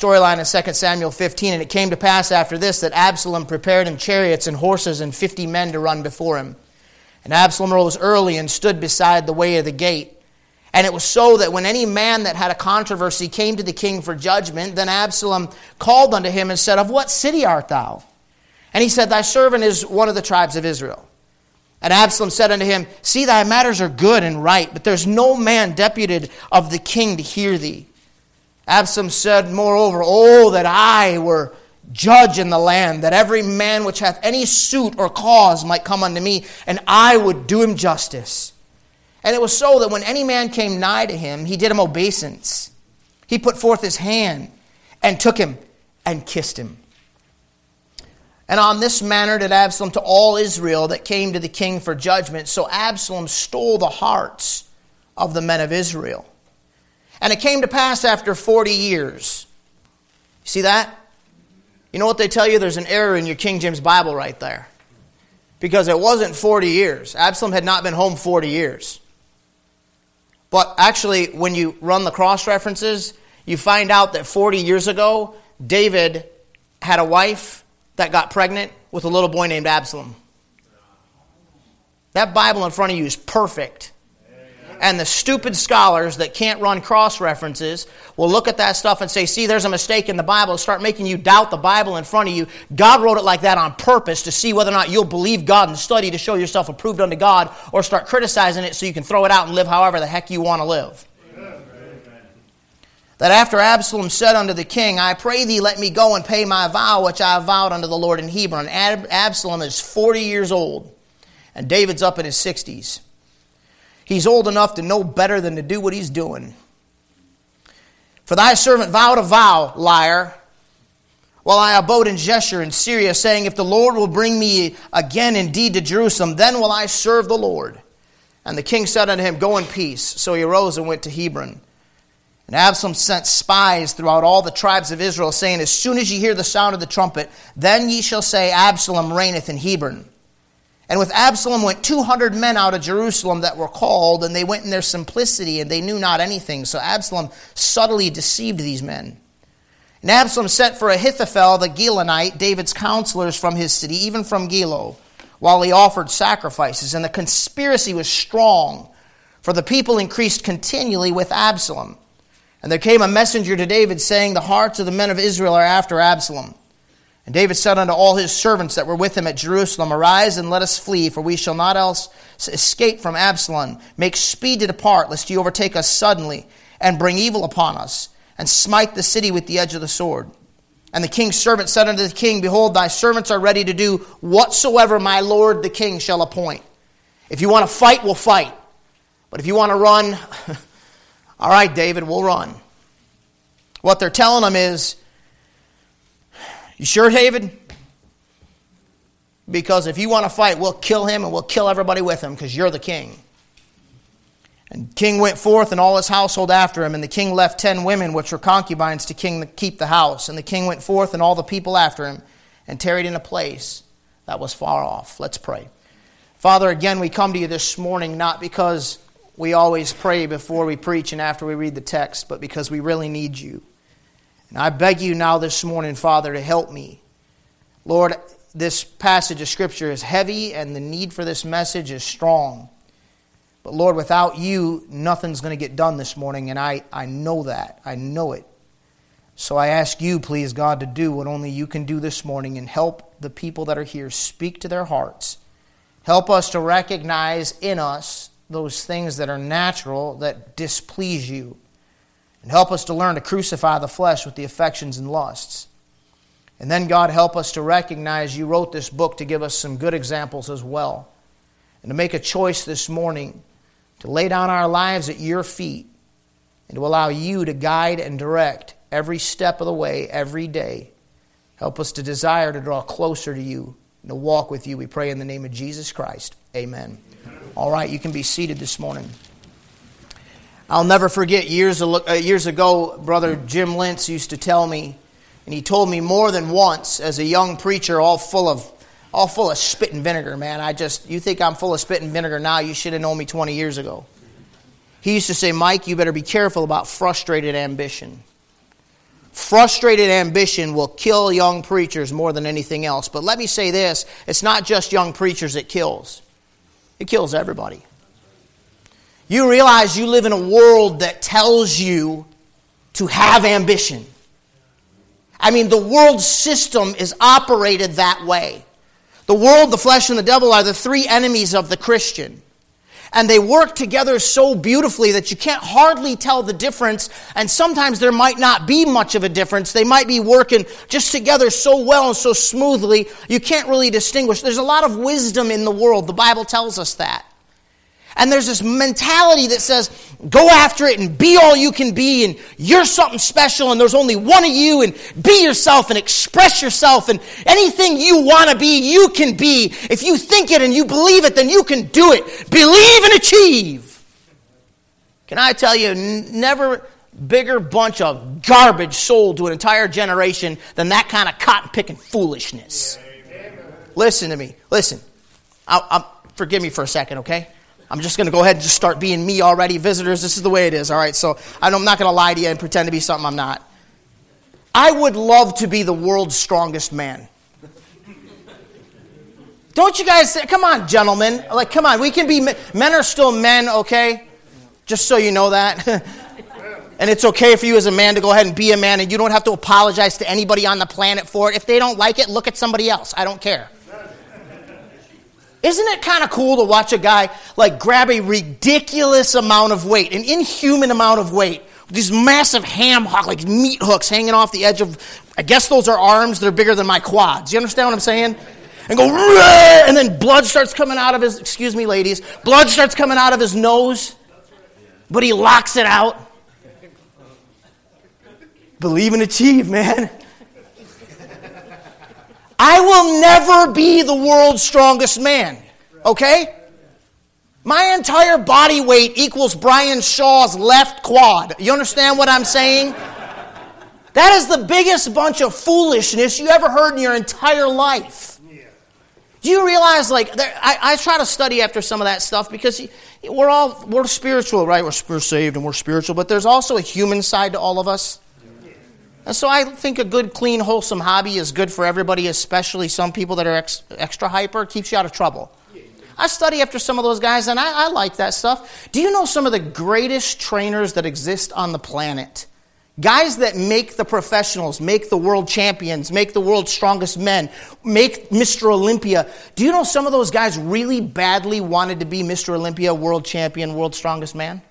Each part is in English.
storyline in 2 Samuel 15. And it came to pass after this that Absalom prepared him chariots and horses and 50 men to run before him. And Absalom rose early and stood beside the way of the gate. And it was so that when any man that had a controversy came to the king for judgment, then Absalom called unto him and said, Of what city art thou? And he said, Thy servant is one of the tribes of Israel. And Absalom said unto him, See, thy matters are good and right, but there's no man deputed of the king to hear thee. Absalom said, Moreover, Oh, that I were judge in the land, that every man which hath any suit or cause might come unto me, and I would do him justice. And it was so that when any man came nigh to him, he did him obeisance. He put forth his hand and took him and kissed him. And on this manner did Absalom to all Israel that came to the king for judgment. So Absalom stole the hearts of the men of Israel. And it came to pass after 40 years. See that? You know what they tell you? There's an error in your King James Bible right there. Because it wasn't 40 years. Absalom had not been home 40 years. But actually, when you run the cross references, you find out that 40 years ago, David had a wife that got pregnant with a little boy named Absalom. That Bible in front of you is perfect. And the stupid scholars that can't run cross references will look at that stuff and say, see, there's a mistake in the Bible, start making you doubt the Bible in front of you. God wrote it like that on purpose to see whether or not you'll believe God and study to show yourself approved unto God or start criticizing it so you can throw it out and live however the heck you want to live. That after Absalom said unto the king, I pray thee, let me go and pay my vow which I vowed unto the Lord in Hebron. Ab- Absalom is 40 years old, and David's up in his 60s. He's old enough to know better than to do what he's doing. For thy servant vowed a vow, liar, while I abode in Geshur in Syria, saying, If the Lord will bring me again indeed to Jerusalem, then will I serve the Lord. And the king said unto him, Go in peace. So he arose and went to Hebron. And Absalom sent spies throughout all the tribes of Israel, saying, As soon as ye hear the sound of the trumpet, then ye shall say, Absalom reigneth in Hebron. And with Absalom went 200 men out of Jerusalem that were called, and they went in their simplicity, and they knew not anything. So Absalom subtly deceived these men. And Absalom sent for Ahithophel the Gilonite, David's counselors from his city, even from Gilo, while he offered sacrifices. And the conspiracy was strong, for the people increased continually with Absalom. And there came a messenger to David, saying, The hearts of the men of Israel are after Absalom. And David said unto all his servants that were with him at Jerusalem, Arise and let us flee, for we shall not else escape from Absalom. Make speed to depart, lest he overtake us suddenly, and bring evil upon us, and smite the city with the edge of the sword. And the king's servant said unto the king, Behold, thy servants are ready to do whatsoever my lord the king shall appoint. If you want to fight, we'll fight. But if you want to run, all right, David, we'll run. What they're telling him is, you sure, David? Because if you want to fight, we'll kill him and we'll kill everybody with him because you're the king. And king went forth and all his household after him, and the king left ten women which were concubines to king keep the house. And the king went forth and all the people after him, and tarried in a place that was far off. Let's pray. Father, again, we come to you this morning not because we always pray before we preach and after we read the text, but because we really need you. And I beg you now this morning, Father, to help me. Lord, this passage of Scripture is heavy and the need for this message is strong. But Lord, without you, nothing's going to get done this morning, and I, I know that. I know it. So I ask you, please, God, to do what only you can do this morning and help the people that are here speak to their hearts. Help us to recognize in us those things that are natural that displease you. And help us to learn to crucify the flesh with the affections and lusts. And then, God, help us to recognize you wrote this book to give us some good examples as well. And to make a choice this morning to lay down our lives at your feet and to allow you to guide and direct every step of the way, every day. Help us to desire to draw closer to you and to walk with you. We pray in the name of Jesus Christ. Amen. All right, you can be seated this morning. I'll never forget years, uh, years ago, Brother Jim Lentz used to tell me, and he told me more than once as a young preacher, all full of all full of spit and vinegar, man. I just you think I'm full of spit and vinegar now, you should have known me 20 years ago. He used to say, Mike, you better be careful about frustrated ambition. Frustrated ambition will kill young preachers more than anything else. But let me say this it's not just young preachers it kills, it kills everybody. You realize you live in a world that tells you to have ambition. I mean, the world system is operated that way. The world, the flesh, and the devil are the three enemies of the Christian and they work together so beautifully that you can't hardly tell the difference. And sometimes there might not be much of a difference. They might be working just together so well and so smoothly, you can't really distinguish. There's a lot of wisdom in the world. The Bible tells us that. And there's this mentality that says, go after it and be all you can be, and you're something special, and there's only one of you, and be yourself and express yourself, and anything you want to be, you can be. If you think it and you believe it, then you can do it. Believe and achieve. Can I tell you, never bigger bunch of garbage sold to an entire generation than that kind of cotton picking foolishness. Listen to me. Listen. I'll, I'll, forgive me for a second, okay? I'm just going to go ahead and just start being me already. Visitors, this is the way it is, all right? So I'm not going to lie to you and pretend to be something I'm not. I would love to be the world's strongest man. Don't you guys say, come on, gentlemen. Like, come on, we can be, men are still men, okay? Just so you know that. and it's okay for you as a man to go ahead and be a man, and you don't have to apologize to anybody on the planet for it. If they don't like it, look at somebody else. I don't care. Isn't it kind of cool to watch a guy like grab a ridiculous amount of weight, an inhuman amount of weight, these massive ham hock, like meat hooks hanging off the edge of, I guess those are arms, they're bigger than my quads. You understand what I'm saying? And go, and then blood starts coming out of his, excuse me, ladies, blood starts coming out of his nose, but he locks it out. Believe and achieve, man. I will never be the world's strongest man. Okay? My entire body weight equals Brian Shaw's left quad. You understand what I'm saying? That is the biggest bunch of foolishness you ever heard in your entire life. Do you realize, like, I, I, try to study after some of that stuff because we're all, we're spiritual, right? We're, we're saved and we're spiritual, but there's also a human side to all of us. And so I think a good, clean, wholesome hobby is good for everybody, especially some people that are ex, extra hyper. Keeps you out of trouble. I study after some of those guys, and I, I like that stuff. Do you know some of the greatest trainers that exist on the planet? Guys that make the professionals, make the world champions, make the world's strongest men, make Mr. Olympia. Do you know some of those guys really badly wanted to be Mr. Olympia, world champion, world's strongest man?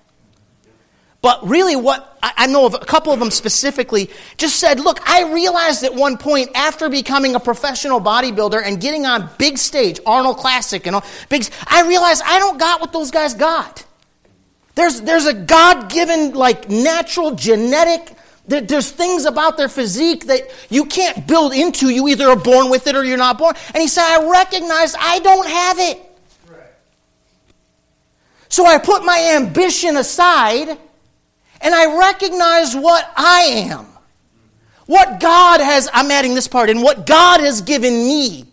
But really, what I know of a couple of them specifically just said, Look, I realized at one point after becoming a professional bodybuilder and getting on big stage, Arnold Classic and all, big, I realized I don't got what those guys got. There's, there's a God given, like, natural genetic there's things about their physique that you can't build into. You either are born with it or you're not born. And he said, I recognize I don't have it. So I put my ambition aside and I recognize what I am. What God has, I'm adding this part and what God has given me.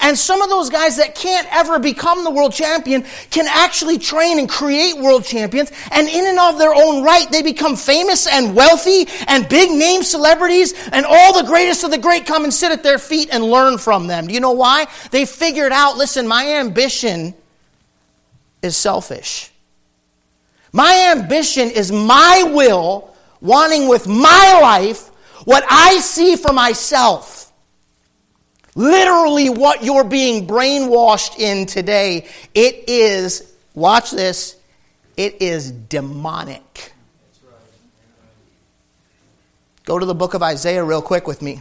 And some of those guys that can't ever become the world champion can actually train and create world champions. And in and of their own right, they become famous and wealthy and big name celebrities. And all the greatest of the great come and sit at their feet and learn from them. Do you know why? They figured out listen, my ambition is selfish. My ambition is my will, wanting with my life what I see for myself. Literally, what you're being brainwashed in today. It is, watch this, it is demonic. Go to the book of Isaiah real quick with me.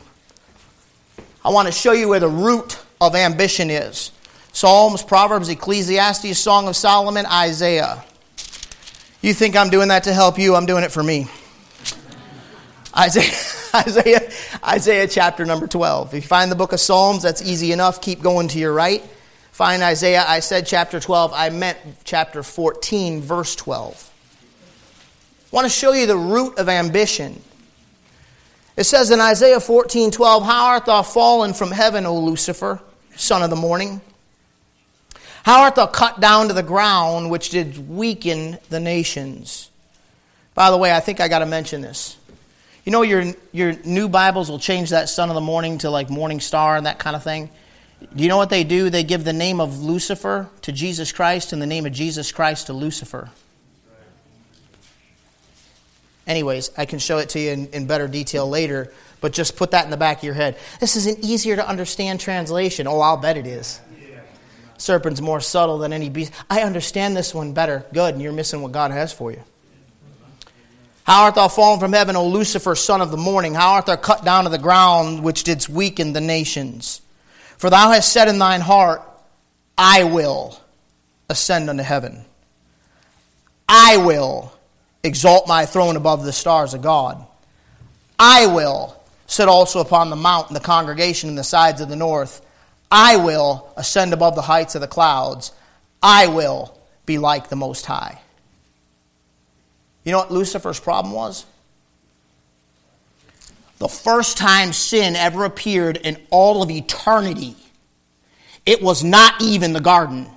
I want to show you where the root of ambition is. Psalms, Proverbs, Ecclesiastes, Song of Solomon, Isaiah. You think I'm doing that to help you? I'm doing it for me. Isaiah, Isaiah, Isaiah chapter number 12. If you find the book of Psalms, that's easy enough. Keep going to your right. Find Isaiah. I said chapter 12. I meant chapter 14, verse 12. I want to show you the root of ambition. It says in Isaiah 14, 12, How art thou fallen from heaven, O Lucifer, son of the morning? How art thou cut down to the ground, which did weaken the nations? By the way, I think I got to mention this. You know, your, your new Bibles will change that son of the morning to like morning star and that kind of thing. Do you know what they do? They give the name of Lucifer to Jesus Christ and the name of Jesus Christ to Lucifer. Anyways, I can show it to you in, in better detail later, but just put that in the back of your head. This is an easier to understand translation. Oh, I'll bet it is. Serpent's more subtle than any beast. I understand this one better. Good, and you're missing what God has for you. How art thou fallen from heaven, O Lucifer, son of the morning? How art thou cut down to the ground, which didst weaken the nations? For thou hast said in thine heart, I will ascend unto heaven. I will exalt my throne above the stars of God. I will sit also upon the mount in the congregation in the sides of the north. I will ascend above the heights of the clouds. I will be like the Most High. You know what Lucifer's problem was? The first time sin ever appeared in all of eternity, it was not even the garden.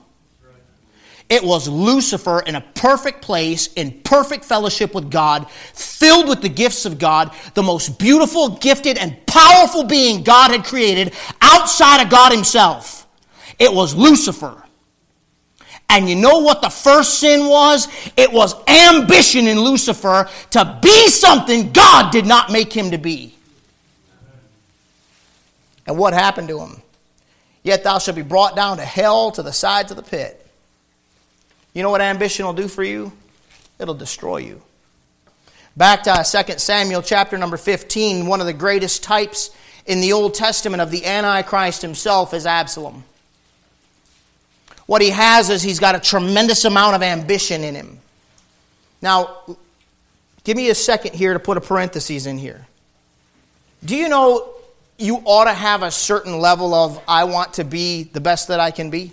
It was Lucifer in a perfect place, in perfect fellowship with God, filled with the gifts of God, the most beautiful, gifted, and powerful being God had created outside of God Himself. It was Lucifer. And you know what the first sin was? It was ambition in Lucifer to be something God did not make him to be. And what happened to him? Yet thou shalt be brought down to hell to the sides of the pit. You know what ambition will do for you? It'll destroy you. Back to uh, 2 Samuel chapter number 15, one of the greatest types in the Old Testament of the Antichrist himself is Absalom. What he has is he's got a tremendous amount of ambition in him. Now, give me a second here to put a parenthesis in here. Do you know you ought to have a certain level of, I want to be the best that I can be?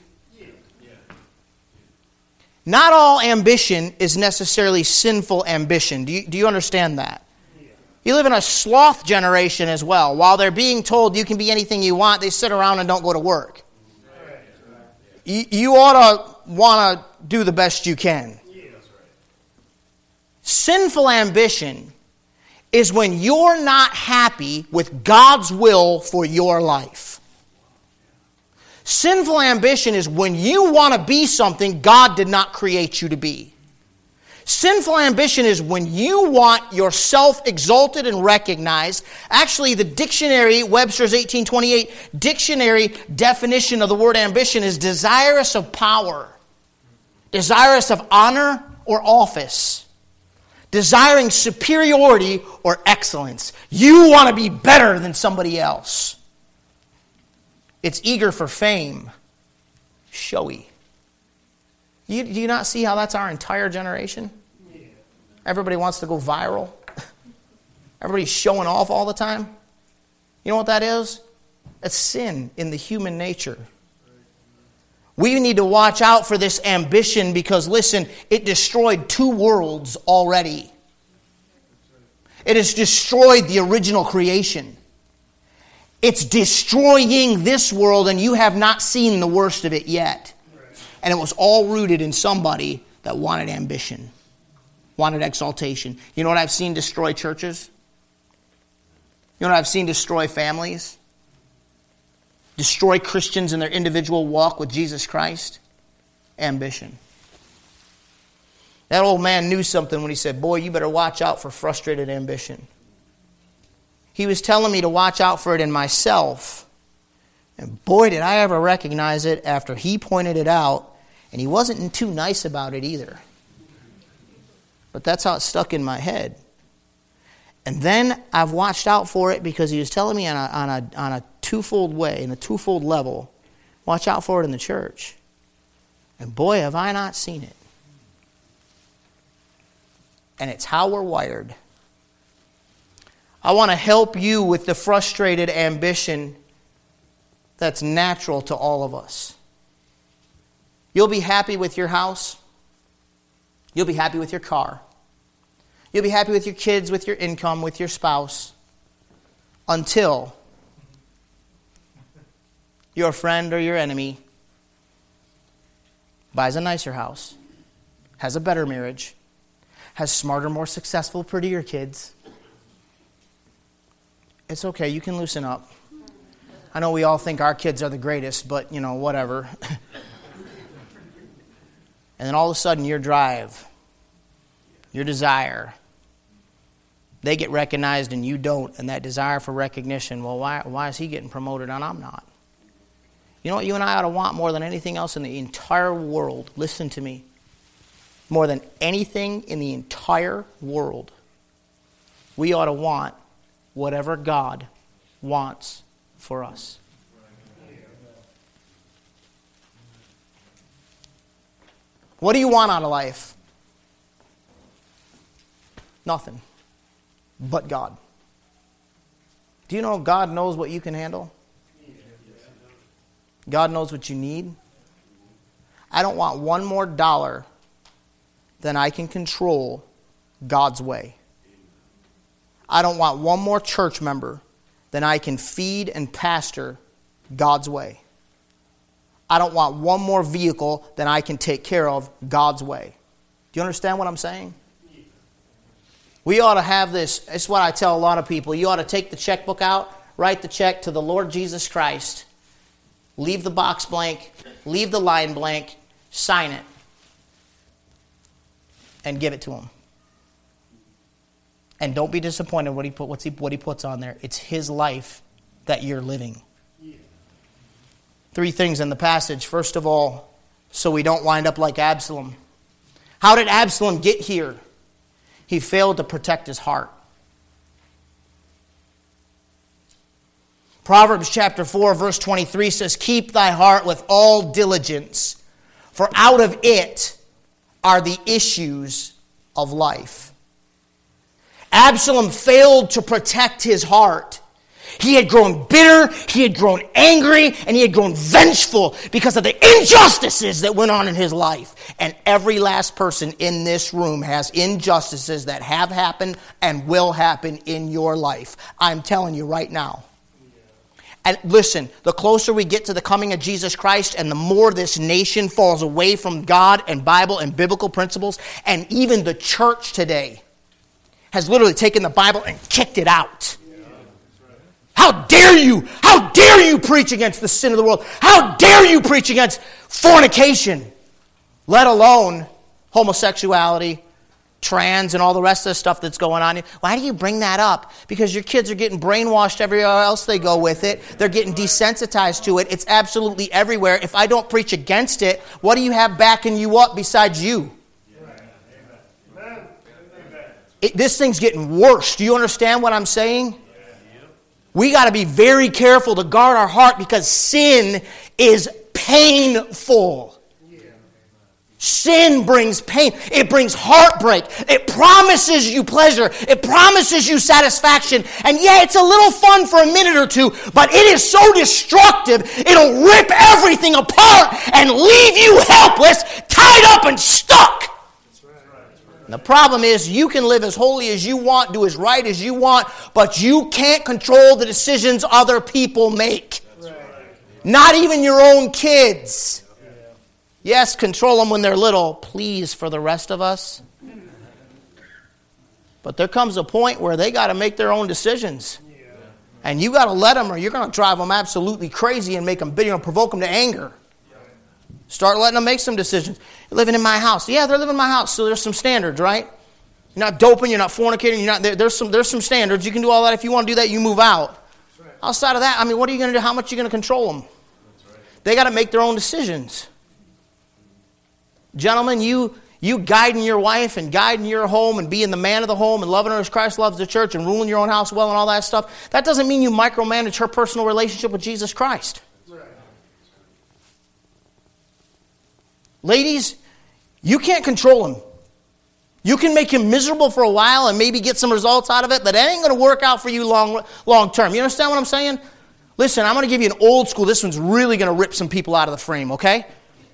Not all ambition is necessarily sinful ambition. Do you, do you understand that? You live in a sloth generation as well. While they're being told you can be anything you want, they sit around and don't go to work. You, you ought to want to do the best you can. Sinful ambition is when you're not happy with God's will for your life. Sinful ambition is when you want to be something God did not create you to be. Sinful ambition is when you want yourself exalted and recognized. Actually, the dictionary, Webster's 1828 dictionary definition of the word ambition is desirous of power, desirous of honor or office, desiring superiority or excellence. You want to be better than somebody else. It's eager for fame, showy. You, do you not see how that's our entire generation? Everybody wants to go viral. Everybody's showing off all the time. You know what that is? It's sin in the human nature. We need to watch out for this ambition because, listen, it destroyed two worlds already. It has destroyed the original creation. It's destroying this world, and you have not seen the worst of it yet. And it was all rooted in somebody that wanted ambition, wanted exaltation. You know what I've seen destroy churches? You know what I've seen destroy families? Destroy Christians in their individual walk with Jesus Christ? Ambition. That old man knew something when he said, Boy, you better watch out for frustrated ambition. He was telling me to watch out for it in myself. And boy, did I ever recognize it after he pointed it out. And he wasn't too nice about it either. But that's how it stuck in my head. And then I've watched out for it because he was telling me on a, on a, on a twofold way, in a twofold level, watch out for it in the church. And boy, have I not seen it. And it's how we're wired. I want to help you with the frustrated ambition that's natural to all of us. You'll be happy with your house. You'll be happy with your car. You'll be happy with your kids, with your income, with your spouse, until your friend or your enemy buys a nicer house, has a better marriage, has smarter, more successful, prettier kids, It's okay. You can loosen up. I know we all think our kids are the greatest, but, you know, whatever. and then all of a sudden, your drive, your desire, they get recognized and you don't, and that desire for recognition, well, why, why is he getting promoted and I'm not? You know what you and I ought to want more than anything else in the entire world? Listen to me. More than anything in the entire world, we ought to want whatever God wants for us. What do you want out of life? Nothing but God. Do you know God knows what you can handle? God knows what you need. I don't want one more dollar than I can control God's way. I don't want one more church member than I can feed and pastor God's way. I don't want one more vehicle than I can take care of God's way. Do you understand what I'm saying? We ought to have this. It's what I tell a lot of people. You ought to take the checkbook out, write the check to the Lord Jesus Christ, leave the box blank, leave the line blank, sign it, and give it to Him. And don't be disappointed what he, put, what's he, what he puts on there. It's His life that you're living. Three things in the passage. First of all, so we don't wind up like Absalom. How did Absalom get here? he failed to protect his heart. Proverbs chapter 4, verse 23 says, Keep thy heart with all diligence, for out of it are the issues of life. Absalom failed to protect his heart. He had grown bitter, he had grown angry, and he had grown vengeful because of the injustices that went on in his life. And every last person in this room has injustices that have happened and will happen in your life. I'm telling you right now. And listen, the closer we get to the coming of Jesus Christ and the more this nation falls away from God and Bible and biblical principles, and even the church today has literally taken the Bible and kicked it out. How dare you? How dare you preach against the sin of the world? How dare you preach against fornication? Let alone homosexuality, trans, and all the rest of the stuff that's going on. Why do you bring that up? Because your kids are getting brainwashed everywhere else they go with it. They're getting desensitized to it. It's absolutely everywhere. If I don't preach against it, what do you have backing you up besides you? It, this thing's getting worse. Do you understand what I'm saying? We got to be very careful to guard our heart because sin is painful. Sin brings pain. It brings heartbreak. It promises you pleasure. It promises you satisfaction. And yeah, it's a little fun for a minute or two, but it is so destructive, it'll rip everything apart and leave you helpless, tied up and stuck. And the problem is, you can live as holy as you want, do as right as you want, but you can't control the decisions other people make. Not even your own kids. Yes, control them when they're little. Please, for the rest of us. But there comes a point where they got to make their own decisions. And you got to let them, or you're going to drive them absolutely crazy and make them bitter and provoke them to anger. Start letting them make some decisions. You're living in my house. Yeah, they're living in my house, so there's some standards, right? You're not doping, you're not fornicating, you're not there, there's some there's some standards. You can do all that. If you want to do that, you move out. Right. Outside of that, I mean, what are you going to do? How much are you going to control them? Right. They got to make their own decisions. Gentlemen, you you guiding your wife and guiding your home and being the man of the home and loving her as Christ loves the church and ruling your own house well and all that stuff, that doesn't mean you micromanage her personal relationship with Jesus Christ. Ladies, you can't control him. You can make him miserable for a while and maybe get some results out of it, but it ain't going to work out for you long, long term. You understand what I'm saying? Listen, I'm going to give you an old school. This one's really going to rip some people out of the frame, okay?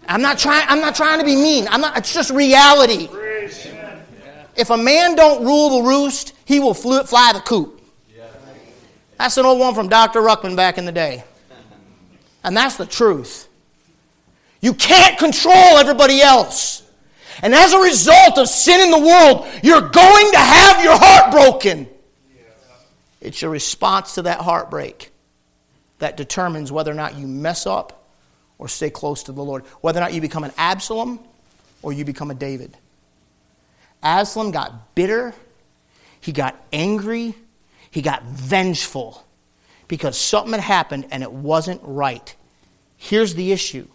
I'm not trying, I'm not trying to be mean. I'm not, it's just reality. If a man don't rule the roost, he will fly the coop. That's an old one from Dr. Ruckman back in the day. And that's the truth. You can't control everybody else. And as a result of sin in the world, you're going to have your heart broken. It's your response to that heartbreak that determines whether or not you mess up or stay close to the Lord, whether or not you become an Absalom or you become a David. Absalom got bitter, he got angry, he got vengeful because something had happened and it wasn't right. Here's the issue.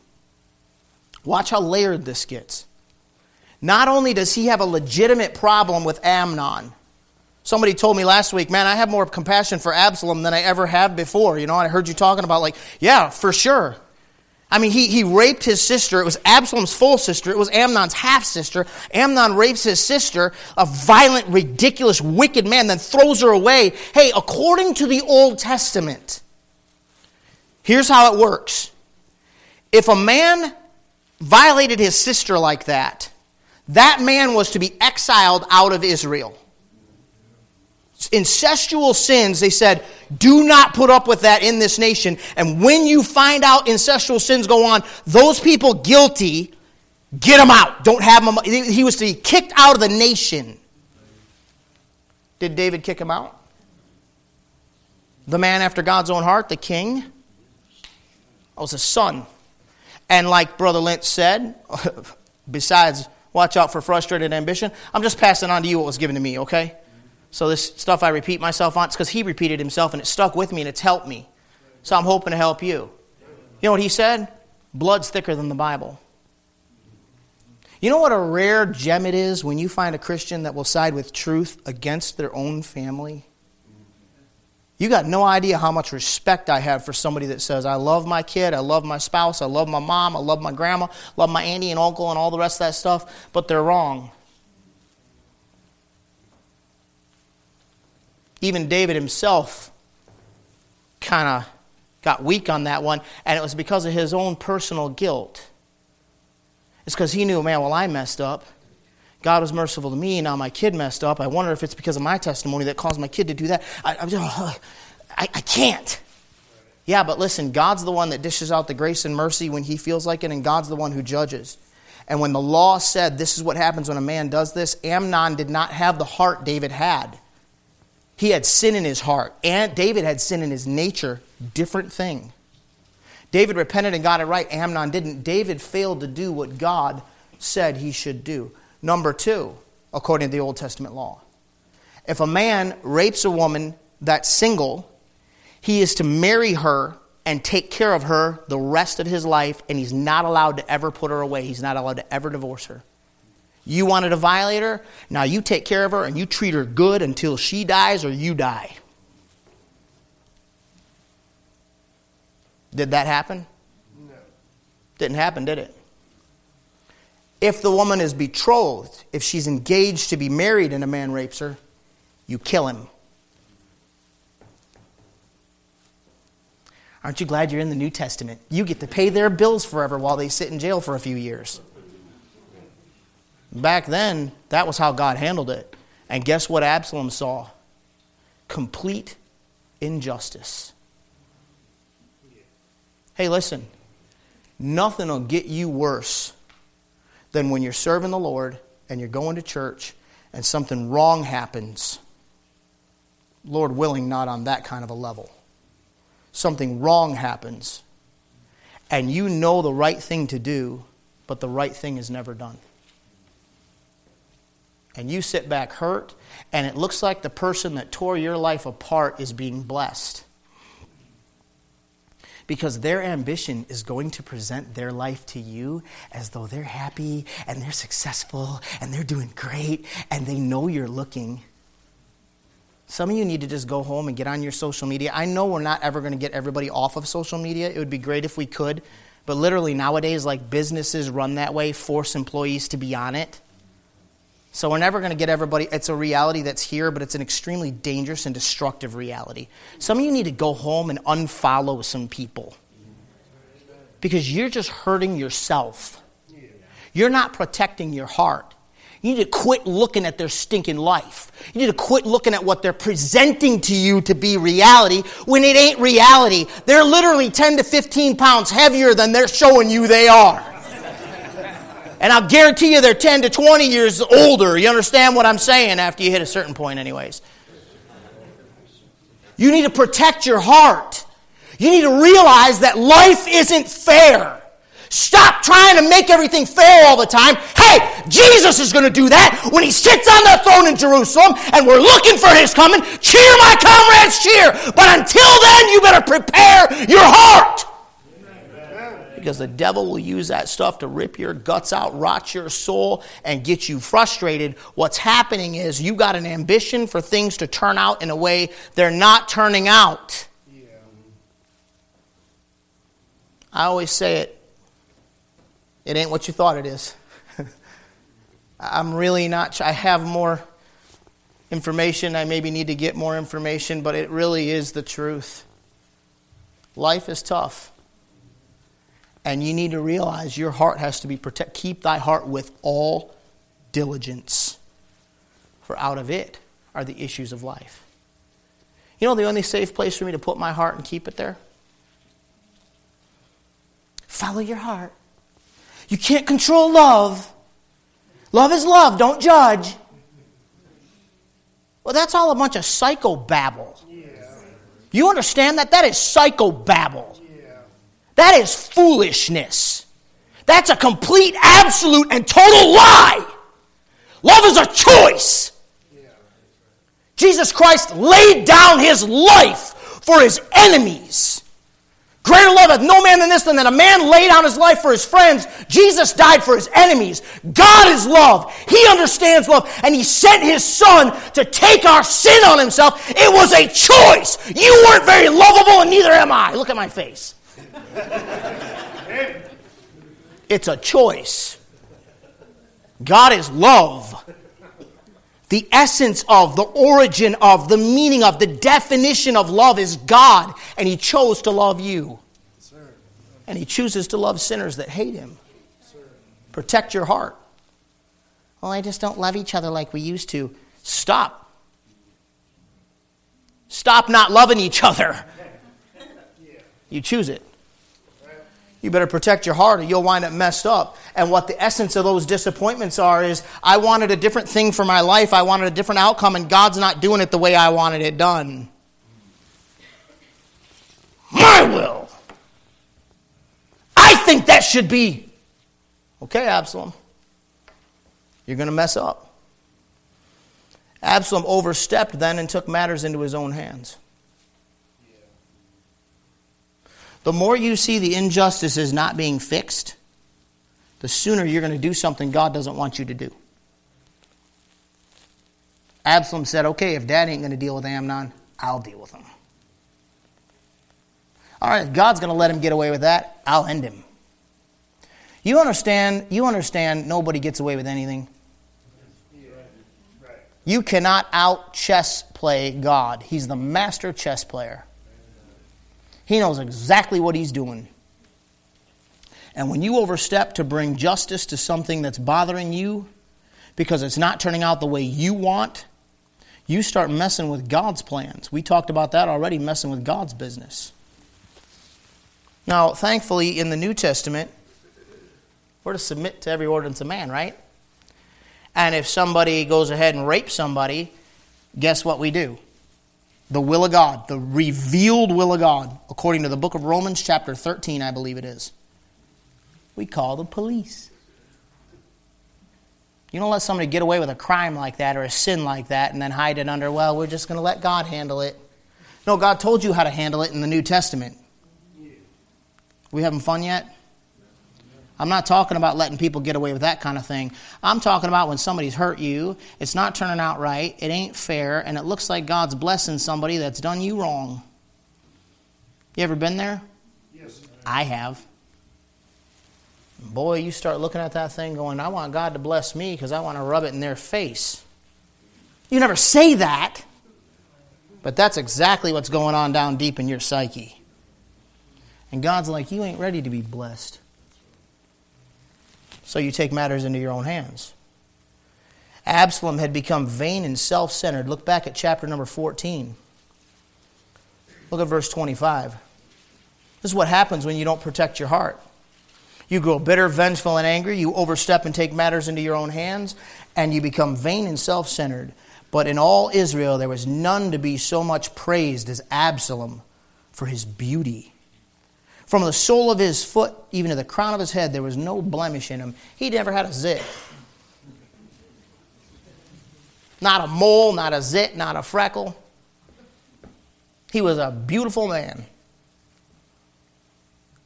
Watch how layered this gets. Not only does he have a legitimate problem with Amnon, Somebody told me last week, man, I have more compassion for Absalom than I ever have before. You know, I heard you talking about, like, yeah, for sure. I mean, he, he raped his sister. It was Absalom's full sister. It was Amnon's half sister. Amnon rapes his sister, a violent, ridiculous, wicked man, then throws her away. Hey, according to the Old Testament, here's how it works. If a man violated his sister like that, that man was to be exiled out of Israel incestual sins, they said, do not put up with that in this nation. And when you find out incestual sins go on, those people guilty, get them out. Don't have them. He was to be kicked out of the nation. Did David kick him out? The man after God's own heart, the king? I was a son. And like Brother Lynch said, besides watch out for frustrated ambition, I'm just passing on to you what was given to me, okay? So this stuff I repeat myself on, it's because he repeated himself and it stuck with me and it's helped me. So I'm hoping to help you. You know what he said? Blood's thicker than the Bible. You know what a rare gem it is when you find a Christian that will side with truth against their own family? You got no idea how much respect I have for somebody that says, I love my kid, I love my spouse, I love my mom, I love my grandma, love my auntie and uncle and all the rest of that stuff, but they're wrong. Even David himself kind of got weak on that one, and it was because of his own personal guilt. It's because he knew, man, well, I messed up. God was merciful to me, now my kid messed up. I wonder if it's because of my testimony that caused my kid to do that. I, I, I, I can't. Yeah, but listen, God's the one that dishes out the grace and mercy when he feels like it, and God's the one who judges. And when the law said this is what happens when a man does this, Amnon did not have the heart David had. He had sin in his heart, and David had sin in his nature. Different thing. David repented and got it right. Amnon didn't. David failed to do what God said he should do. Number two, according to the Old Testament law, if a man rapes a woman that's single, he is to marry her and take care of her the rest of his life, and he's not allowed to ever put her away. He's not allowed to ever divorce her. You wanted to violate her? Now you take care of her and you treat her good until she dies or you die. Did that happen? No. Didn't happen, did it? If the woman is betrothed, if she's engaged to be married and a man rapes her, you kill him. Aren't you glad you're in the New Testament? You get to pay their bills forever while they sit in jail for a few years. Back then, that was how God handled it. And guess what Absalom saw? Complete injustice. Hey, listen, nothing will get you worse than when you're serving the Lord and you're going to church and something wrong happens. Lord willing, not on that kind of a level. Something wrong happens, and you know the right thing to do, but the right thing is never done and you sit back hurt, and it looks like the person that tore your life apart is being blessed. Because their ambition is going to present their life to you as though they're happy and they're successful and they're doing great and they know you're looking. Some of you need to just go home and get on your social media. I know we're not ever going to get everybody off of social media. It would be great if we could. But literally, nowadays, like businesses run that way, force employees to be on it. So we're never going to get everybody. It's a reality that's here, but it's an extremely dangerous and destructive reality. Some of you need to go home and unfollow some people because you're just hurting yourself. You're not protecting your heart. You need to quit looking at their stinking life. You need to quit looking at what they're presenting to you to be reality when it ain't reality. They're literally 10 to 15 pounds heavier than they're showing you they are. And I'll guarantee you they're 10 to 20 years older. You understand what I'm saying after you hit a certain point, anyways. You need to protect your heart. You need to realize that life isn't fair. Stop trying to make everything fair all the time. Hey, Jesus is going to do that when he sits on the throne in Jerusalem and we're looking for his coming. Cheer, my comrades, cheer. But until then, you better prepare your heart. Because the devil will use that stuff to rip your guts out, rot your soul, and get you frustrated. What's happening is you got an ambition for things to turn out in a way they're not turning out. Yeah. I always say it it ain't what you thought it is. I'm really not, I have more information. I maybe need to get more information, but it really is the truth. Life is tough. And you need to realize your heart has to be protected. Keep thy heart with all diligence, for out of it are the issues of life. You know the only safe place for me to put my heart and keep it there? Follow your heart. You can't control love. Love is love, don't judge. Well, that's all a bunch of psychobabble. Yeah. You understand that? That is psychobabble. That is foolishness. That's a complete, absolute, and total lie. Love is a choice. Jesus Christ laid down his life for his enemies. Greater love hath no man than this, than that a man lay down his life for his friends. Jesus died for his enemies. God is love. He understands love. And he sent his son to take our sin on himself. It was a choice. You weren't very lovable, and neither am I. Look at my face. It's a choice. God is love. The essence of, the origin of, the meaning of, the definition of love is God, and He chose to love you. And He chooses to love sinners that hate Him. Protect your heart. Well, I just don't love each other like we used to. Stop. Stop not loving each other. You choose it. You better protect your heart or you'll wind up messed up. And what the essence of those disappointments are is I wanted a different thing for my life. I wanted a different outcome, and God's not doing it the way I wanted it done. My will. I think that should be. Okay, Absalom. You're going to mess up. Absalom overstepped then and took matters into his own hands. The more you see the injustices not being fixed, the sooner you're going to do something God doesn't want you to do. Absalom said, Okay, if dad ain't going to deal with Amnon, I'll deal with him. All right, if God's going to let him get away with that, I'll end him. You understand, you understand nobody gets away with anything. You cannot out chess play God. He's the master chess player. He knows exactly what he's doing. And when you overstep to bring justice to something that's bothering you because it's not turning out the way you want, you start messing with God's plans. We talked about that already, messing with God's business. Now, thankfully, in the New Testament, we're to submit to every ordinance of man, right? And if somebody goes ahead and rapes somebody, guess what we do? The will of God, the revealed will of God, according to the book of Romans, chapter 13, I believe it is. We call the police. You don't let somebody get away with a crime like that or a sin like that and then hide it under, well, we're just going to let God handle it. No, God told you how to handle it in the New Testament. We having fun yet? I'm not talking about letting people get away with that kind of thing. I'm talking about when somebody's hurt you, it's not turning out right, it ain't fair, and it looks like God's blessing somebody that's done you wrong. You ever been there? Yes. I have. Boy, you start looking at that thing going, I want God to bless me because I want to rub it in their face. You never say that, but that's exactly what's going on down deep in your psyche. And God's like, You ain't ready to be blessed. So you take matters into your own hands. Absalom had become vain and self centered. Look back at chapter number 14. Look at verse 25. This is what happens when you don't protect your heart. You grow bitter, vengeful, and angry. You overstep and take matters into your own hands, and you become vain and self centered. But in all Israel there was none to be so much praised as Absalom for his beauty. From the sole of his foot even to the crown of his head, there was no blemish in him. He never had a zit. Not a mole, not a zit, not a freckle. He was a beautiful man.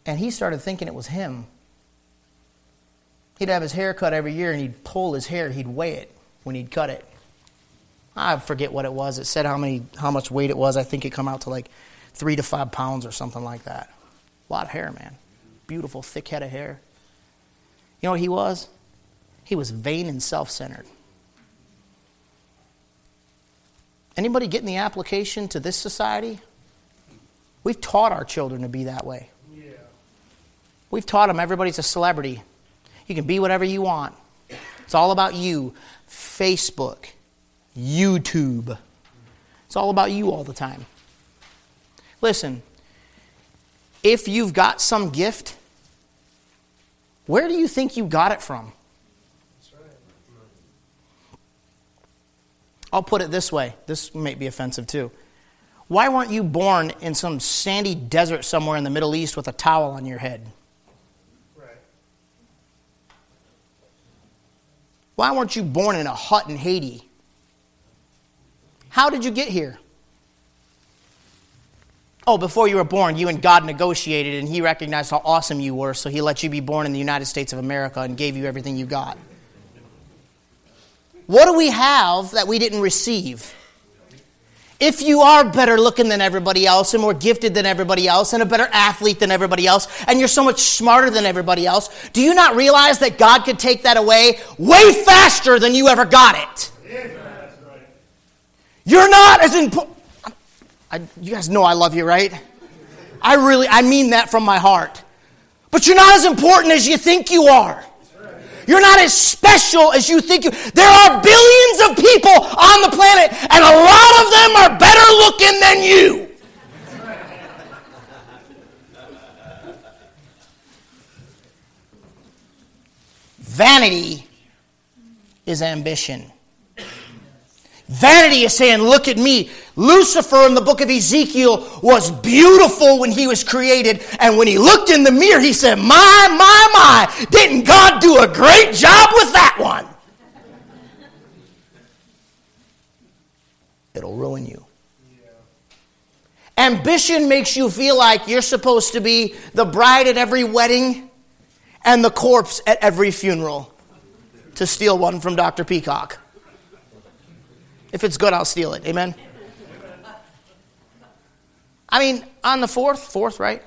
And he started thinking it was him. He'd have his hair cut every year and he'd pull his hair, he'd weigh it when he'd cut it. I forget what it was. It said how many how much weight it was. I think it come out to like three to five pounds or something like that. Lot of hair, man. Beautiful, thick head of hair. You know what he was? He was vain and self-centered. Anybody getting the application to this society? We've taught our children to be that way. Yeah. We've taught them everybody's a celebrity. You can be whatever you want. It's all about you. Facebook, YouTube. It's all about you all the time. Listen, if you've got some gift, where do you think you got it from? I'll put it this way. This may be offensive too. Why weren't you born in some sandy desert somewhere in the Middle East with a towel on your head? Why weren't you born in a hut in Haiti? How did you get here? Oh, before you were born, you and God negotiated, and He recognized how awesome you were, so He let you be born in the United States of America and gave you everything you got. What do we have that we didn't receive? If you are better looking than everybody else and more gifted than everybody else and a better athlete than everybody else and you're so much smarter than everybody else, do you not realize that God could take that away way faster than you ever got it? You're not as important. You guys know I love you, right? I really, I mean that from my heart. But you're not as important as you think you are. You're not as special as you think you. There are billions of people on the planet, and a lot of them are better looking than you. Vanity is ambition. Vanity is saying, Look at me. Lucifer in the book of Ezekiel was beautiful when he was created. And when he looked in the mirror, he said, My, my, my, didn't God do a great job with that one? It'll ruin you. Ambition makes you feel like you're supposed to be the bride at every wedding and the corpse at every funeral, to steal one from Dr. Peacock. If it's good, I'll steal it. Amen? I mean, on the fourth, fourth, right?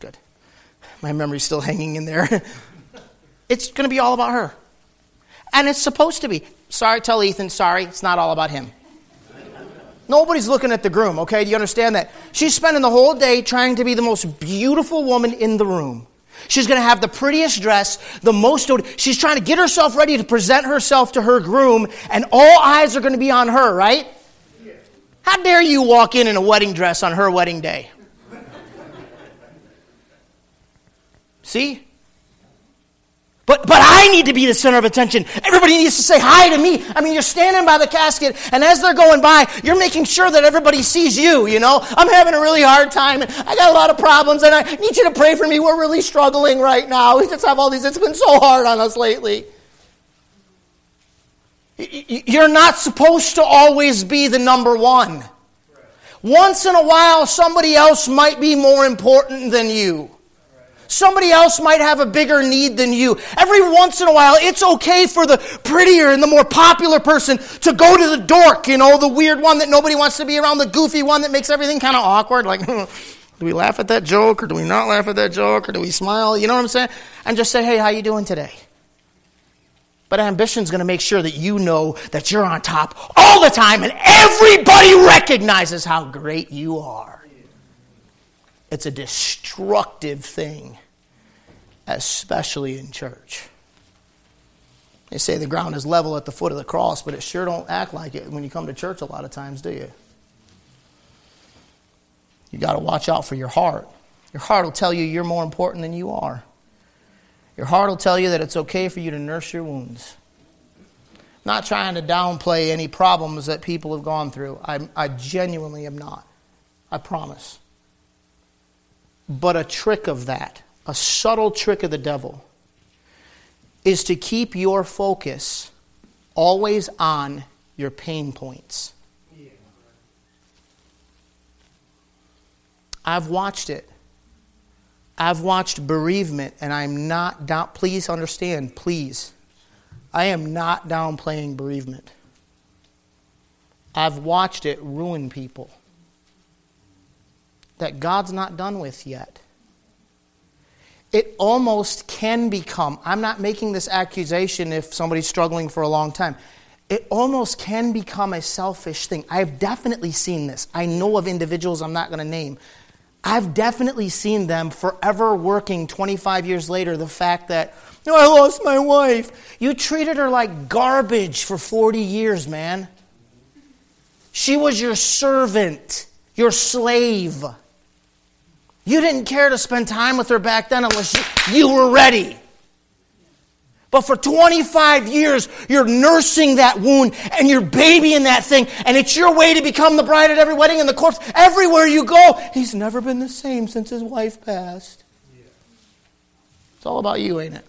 Good. My memory's still hanging in there. it's going to be all about her. And it's supposed to be. Sorry, tell Ethan, sorry, it's not all about him. Nobody's looking at the groom, okay? Do you understand that? She's spending the whole day trying to be the most beautiful woman in the room. She's going to have the prettiest dress, the most. She's trying to get herself ready to present herself to her groom, and all eyes are going to be on her, right? How dare you walk in in a wedding dress on her wedding day? See? But, but I need to be the center of attention. Everybody needs to say hi to me. I mean, you're standing by the casket, and as they're going by, you're making sure that everybody sees you, you know? I'm having a really hard time, and I got a lot of problems, and I need you to pray for me. We're really struggling right now. We just have all these, it's been so hard on us lately. You're not supposed to always be the number one. Once in a while, somebody else might be more important than you. Somebody else might have a bigger need than you. Every once in a while, it's okay for the prettier and the more popular person to go to the dork, you know, the weird one that nobody wants to be around, the goofy one that makes everything kind of awkward. Like, do we laugh at that joke or do we not laugh at that joke or do we smile? You know what I'm saying? And just say, hey, how you doing today? But ambition is going to make sure that you know that you're on top all the time and everybody recognizes how great you are. It's a destructive thing, especially in church. They say the ground is level at the foot of the cross, but it sure don't act like it when you come to church a lot of times, do you? You got to watch out for your heart. Your heart will tell you you're more important than you are. Your heart will tell you that it's okay for you to nurse your wounds. Not trying to downplay any problems that people have gone through. I, I genuinely am not. I promise. But a trick of that, a subtle trick of the devil, is to keep your focus always on your pain points. I've watched it. I've watched bereavement, and I'm not down. Please understand, please. I am not downplaying bereavement. I've watched it ruin people that God's not done with yet. It almost can become, I'm not making this accusation if somebody's struggling for a long time. It almost can become a selfish thing. I've definitely seen this. I know of individuals I'm not going to name I've definitely seen them forever working 25 years later the fact that, no, I lost my wife. You treated her like garbage for 40 years, man. She was your servant, your slave. You didn't care to spend time with her back then unless you, you were ready. But for 25 years, you're nursing that wound and you're babying that thing, and it's your way to become the bride at every wedding and the corpse everywhere you go. He's never been the same since his wife passed. It's all about you, ain't it?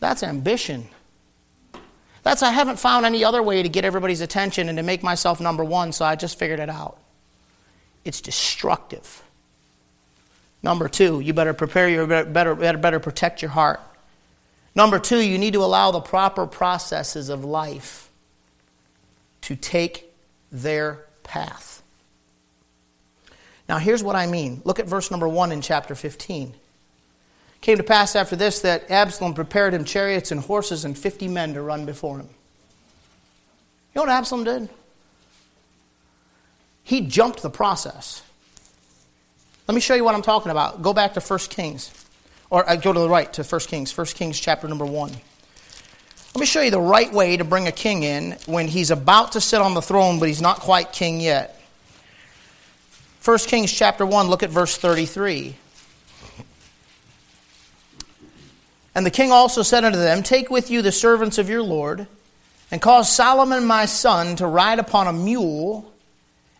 That's ambition. That's, I haven't found any other way to get everybody's attention and to make myself number one, so I just figured it out. It's destructive. Number two, you better prepare your better, better, better protect your heart. Number two, you need to allow the proper processes of life to take their path. Now, here's what I mean. Look at verse number one in chapter 15. Came to pass after this that Absalom prepared him chariots and horses and 50 men to run before him. You know what Absalom did? He jumped the process. Let me show you what I'm talking about. Go back to 1 Kings. Or uh, go to the right to 1 Kings, 1 Kings chapter number 1. Let me show you the right way to bring a king in when he's about to sit on the throne, but he's not quite king yet. 1 Kings chapter 1, look at verse 33. And the king also said unto them, Take with you the servants of your Lord, and cause Solomon my son to ride upon a mule,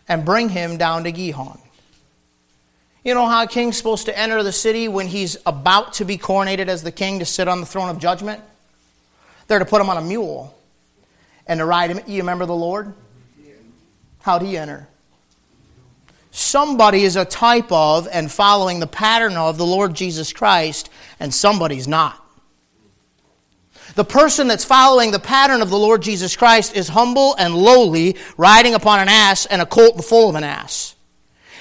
and bring him down to Gihon. You know how a king's supposed to enter the city when he's about to be coronated as the king to sit on the throne of judgment? They're to put him on a mule and to ride him. You remember the Lord? How'd he enter? Somebody is a type of and following the pattern of the Lord Jesus Christ, and somebody's not. The person that's following the pattern of the Lord Jesus Christ is humble and lowly, riding upon an ass and a colt the foal of an ass.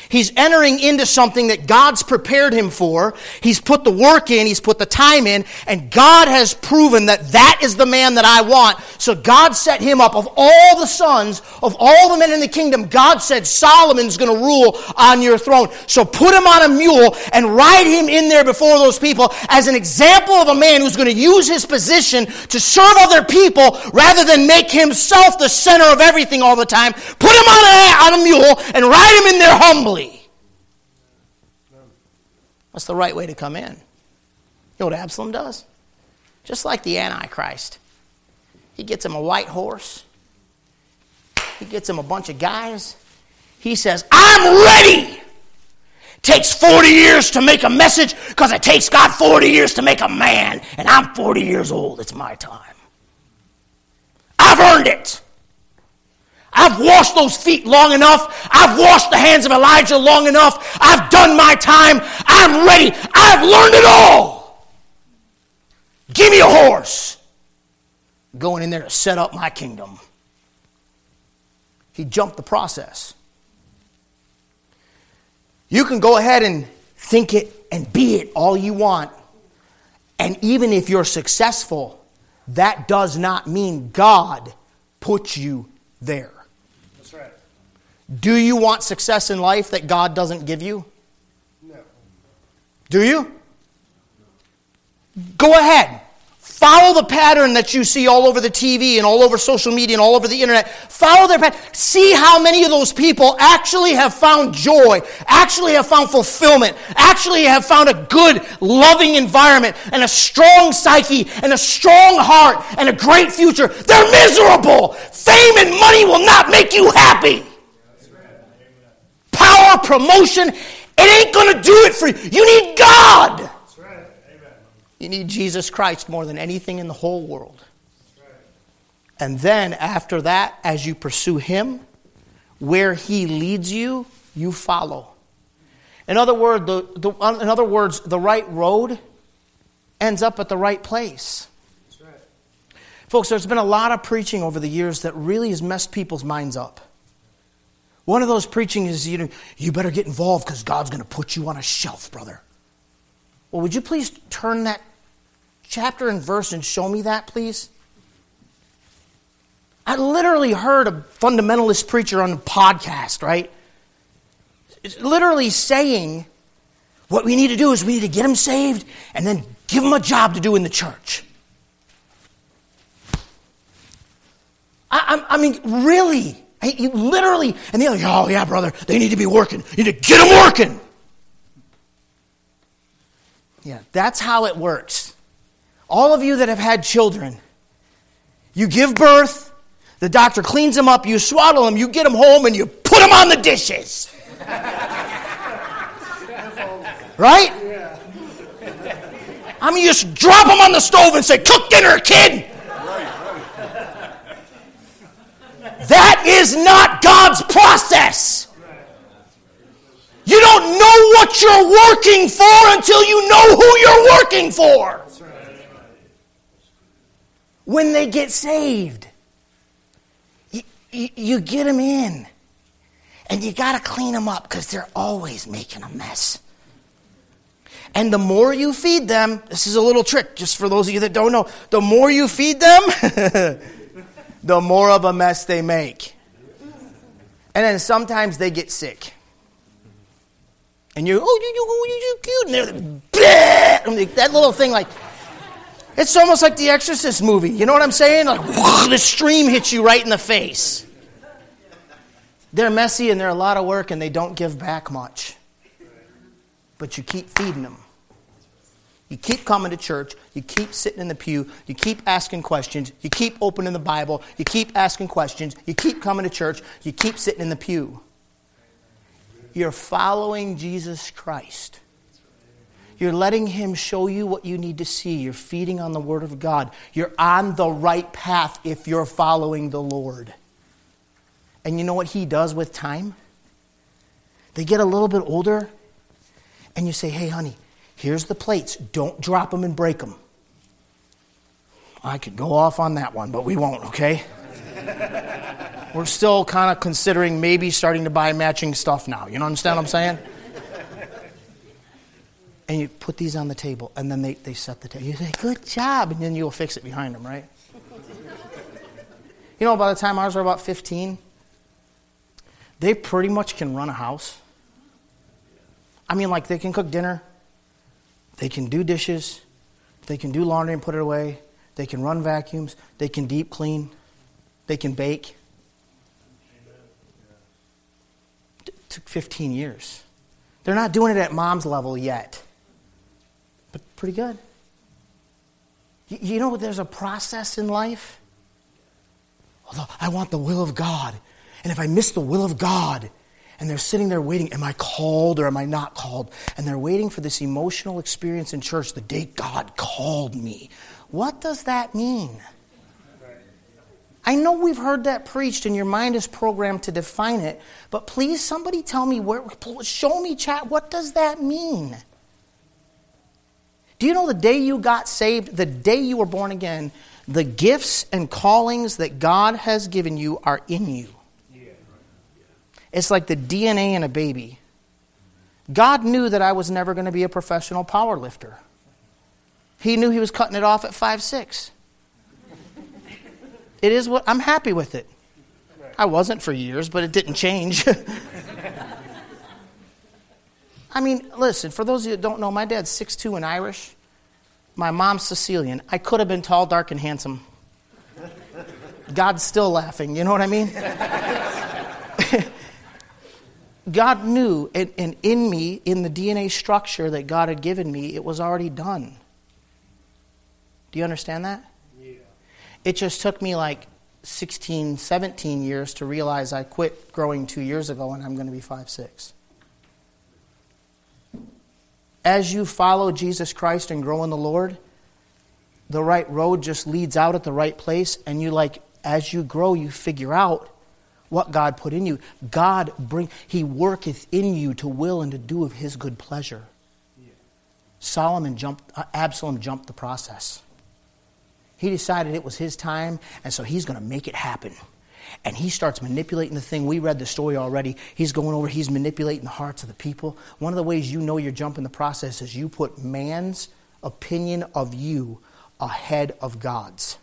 He's entering into something that God's prepared him for. He's put the work in, he's put the time in, and God has proven that that is the man that I want. So God set him up. Of all the sons, of all the men in the kingdom, God said Solomon's going to rule on your throne. So put him on a mule and ride him in there before those people as an example of a man who's going to use his position to serve other people rather than make himself the center of everything all the time. Put him on a, on a mule and ride him in there humbly. That's the right way to come in. You know what Absalom does? Just like the Antichrist. He gets him a white horse, he gets him a bunch of guys. He says, I'm ready. Takes 40 years to make a message because it takes God 40 years to make a man, and I'm 40 years old. It's my time. I've earned it. I've washed those feet long enough. I've washed the hands of Elijah long enough. I've done my time. I'm ready. I've learned it all. Give me a horse. Going in there to set up my kingdom. He jumped the process. You can go ahead and think it and be it all you want. And even if you're successful, that does not mean God put you there. Do you want success in life that God doesn't give you? No. Do you? Go ahead. Follow the pattern that you see all over the TV and all over social media and all over the internet. Follow their pattern. See how many of those people actually have found joy, actually have found fulfillment, actually have found a good, loving environment and a strong psyche and a strong heart and a great future. They're miserable. Fame and money will not make you happy. Power, promotion, it ain't going to do it for you. You need God. That's right. You need Jesus Christ more than anything in the whole world. And then after that, as you pursue Him, where He leads you, you follow. In other, word, the, the, in other words, the right road ends up at the right place. Right. Folks, there's been a lot of preaching over the years that really has messed people's minds up. One of those preaching is, you know, you better get involved because God's going to put you on a shelf, brother. Well, would you please turn that chapter and verse and show me that, please? I literally heard a fundamentalist preacher on a podcast, right? Literally saying what we need to do is we need to get them saved and then give them a job to do in the church. I, I, I mean, really? I, literally, and they're like, oh, yeah, brother, they need to be working. You need to get them working. Yeah, that's how it works. All of you that have had children, you give birth, the doctor cleans them up, you swaddle them, you get them home, and you put them on the dishes. right? I mean, you just drop them on the stove and say, Cook dinner, kid. That is not God's process. You don't know what you're working for until you know who you're working for. When they get saved, you, you, you get them in. And you got to clean them up because they're always making a mess. And the more you feed them, this is a little trick just for those of you that don't know, the more you feed them, the more of a mess they make. And then sometimes they get sick and you're, oh, you, you, oh, you, you cute, and they're like, that little thing, like, it's almost like the Exorcist movie. You know what I'm saying? Like, the stream hits you right in the face. They're messy and they're a lot of work and they don't give back much. But you keep feeding them. You keep coming to church. You keep sitting in the pew. You keep asking questions. You keep opening the Bible. You keep asking questions. You keep coming to church. You keep sitting in the pew. You're following Jesus Christ. You're letting Him show you what you need to see. You're feeding on the Word of God. You're on the right path if you're following the Lord. And you know what He does with time? They get a little bit older, and you say, Hey, honey, here's the plates. Don't drop them and break them. I could go off on that one, but we won't, okay? We're still kind of considering maybe starting to buy matching stuff now. You know understand what I'm saying? And you put these on the table, and then they, they set the table. You say, Good job. And then you'll fix it behind them, right? You know, by the time ours are about 15, they pretty much can run a house. I mean, like, they can cook dinner, they can do dishes, they can do laundry and put it away, they can run vacuums, they can deep clean, they can bake. It took 15 years. They're not doing it at mom's level yet, but pretty good. You know, there's a process in life. Although I want the will of God. And if I miss the will of God, and they're sitting there waiting, am I called or am I not called? And they're waiting for this emotional experience in church the day God called me. What does that mean? I know we've heard that preached and your mind is programmed to define it, but please somebody tell me where show me chat what does that mean? Do you know the day you got saved, the day you were born again, the gifts and callings that God has given you are in you. It's like the DNA in a baby. God knew that I was never going to be a professional power lifter. He knew he was cutting it off at five six. It is what I'm happy with it. I wasn't for years, but it didn't change. I mean, listen, for those of you that don't know, my dad's 6'2 and Irish. My mom's Sicilian. I could have been tall, dark, and handsome. God's still laughing. You know what I mean? God knew, and, and, in me, in the DNA structure that God had given me, it was already done. Do you understand that? Yeah. It just took me like 16, 17 years to realize I quit growing two years ago and I'm going to be five six. As you follow Jesus Christ and grow in the Lord, the right road just leads out at the right place, and you like, as you grow, you figure out what God put in you. God bring He worketh in you to will and to do of His good pleasure. Yeah. Solomon jumped, uh, Absalom jumped the process. He decided it was his time, and so he's going to make it happen. And he starts manipulating the thing. We read the story already. He's going over, he's manipulating the hearts of the people. One of the ways you know you're jumping the process is you put man's opinion of you ahead of God's.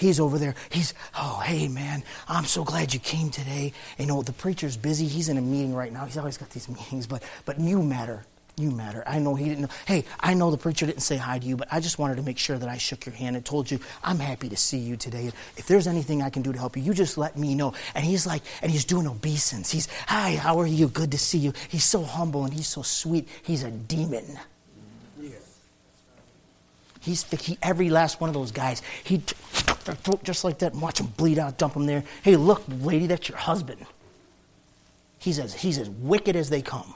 He's over there. He's, oh, hey, man, I'm so glad you came today. You know, the preacher's busy. He's in a meeting right now. He's always got these meetings, but, but you matter. You matter. I know he didn't know. Hey, I know the preacher didn't say hi to you, but I just wanted to make sure that I shook your hand and told you I'm happy to see you today. If there's anything I can do to help you, you just let me know. And he's like, and he's doing obeisance. He's, hi, how are you? Good to see you. He's so humble and he's so sweet. He's a demon. He's he, every last one of those guys. He'd their throat just like that and watch them bleed out, dump them there. Hey, look, lady, that's your husband. He's as, he's as wicked as they come.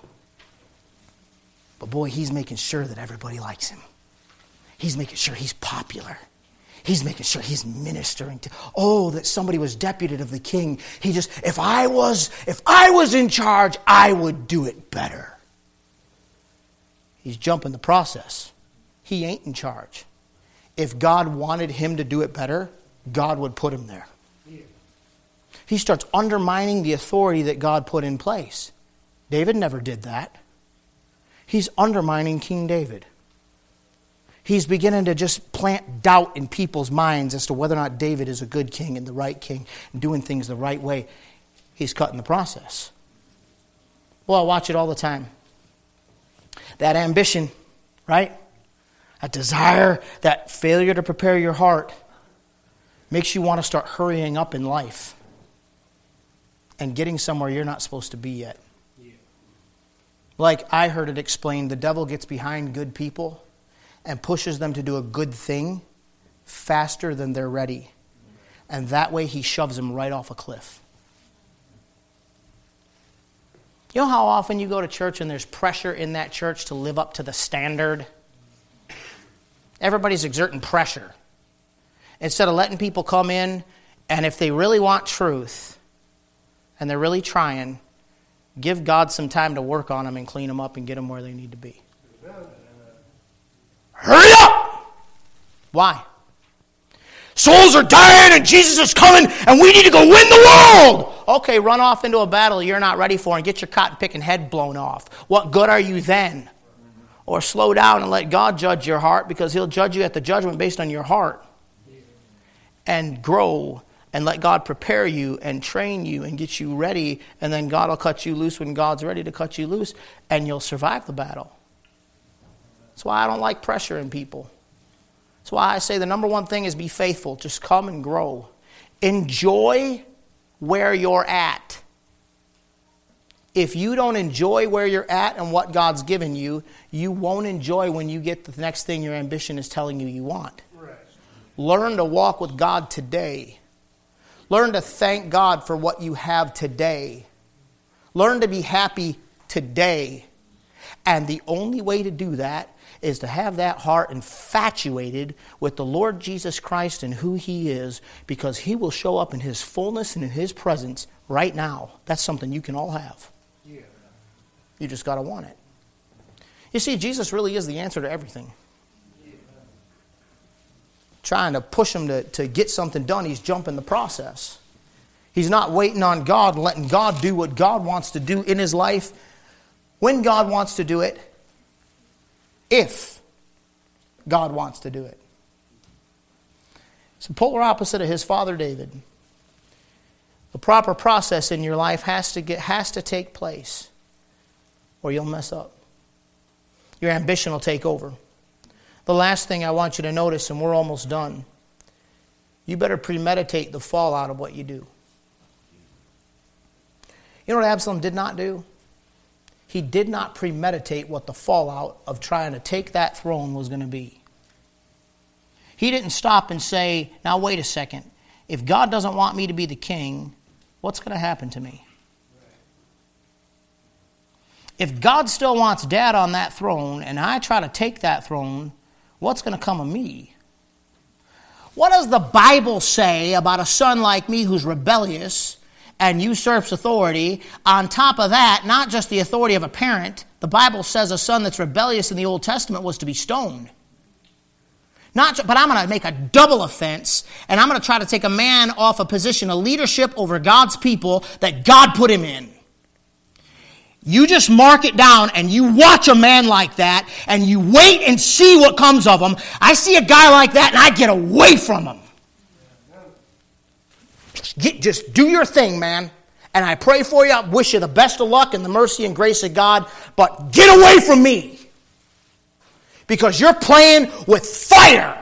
But boy, he's making sure that everybody likes him. He's making sure he's popular. He's making sure he's ministering to oh that somebody was deputy of the king. He just if I was if I was in charge, I would do it better. He's jumping the process. He ain't in charge. If God wanted him to do it better, God would put him there. He starts undermining the authority that God put in place. David never did that. He's undermining King David. He's beginning to just plant doubt in people's minds as to whether or not David is a good king and the right king and doing things the right way. He's cutting the process. Well, I watch it all the time. That ambition, right? That desire, that failure to prepare your heart makes you want to start hurrying up in life and getting somewhere you're not supposed to be yet. Like I heard it explained, the devil gets behind good people and pushes them to do a good thing faster than they're ready. And that way he shoves them right off a cliff. You know how often you go to church and there's pressure in that church to live up to the standard? Everybody's exerting pressure. Instead of letting people come in, and if they really want truth and they're really trying, Give God some time to work on them and clean them up and get them where they need to be. Hurry up! Why? Souls are dying and Jesus is coming and we need to go win the world. Okay, run off into a battle you're not ready for and get your cotton picking head blown off. What good are you then? Or slow down and let God judge your heart because He'll judge you at the judgment based on your heart. And grow and let God prepare you and train you and get you ready, and then God will cut you loose when God's ready to cut you loose, and you'll survive the battle. That's why I don't like pressure in people. That's why I say the number one thing is be faithful. Just come and grow. Enjoy where you're at. If you don't enjoy where you're at and what God's given you, you won't enjoy when you get the next thing your ambition is telling you you want. Right. Learn to walk with God today Learn to thank God for what you have today. Learn to be happy today. And the only way to do that is to have that heart infatuated with the Lord Jesus Christ and who He is, because He will show up in His fullness and in His presence right now. That's something you can all have. You just got to want it. You see, Jesus really is the answer to everything trying to push him to, to get something done, he's jumping the process. He's not waiting on God letting God do what God wants to do in his life when God wants to do it, if God wants to do it. It's the polar opposite of his father David. The proper process in your life has to, get, has to take place, or you'll mess up. Your ambition will take over. The last thing I want you to notice, and we're almost done, you better premeditate the fallout of what you do. You know what Absalom did not do? He did not premeditate what the fallout of trying to take that throne was going to be. He didn't stop and say, Now, wait a second. If God doesn't want me to be the king, what's going to happen to me? If God still wants dad on that throne and I try to take that throne, what's going to come of me? What does the Bible say about a son like me who's rebellious and usurps authority? On top of that, not just the authority of a parent, the Bible says a son that's rebellious in the Old Testament was to be stoned. Not, but I'm going to make a double offense, and I'm going to try to take a man off a position of leadership over God's people that God put him in. You just mark it down and you watch a man like that and you wait and see what comes of him. I see a guy like that and I get away from him. Just, get, just do your thing, man. And I pray for you. I wish you the best of luck and the mercy and grace of God. But get away from me because you're playing with fire.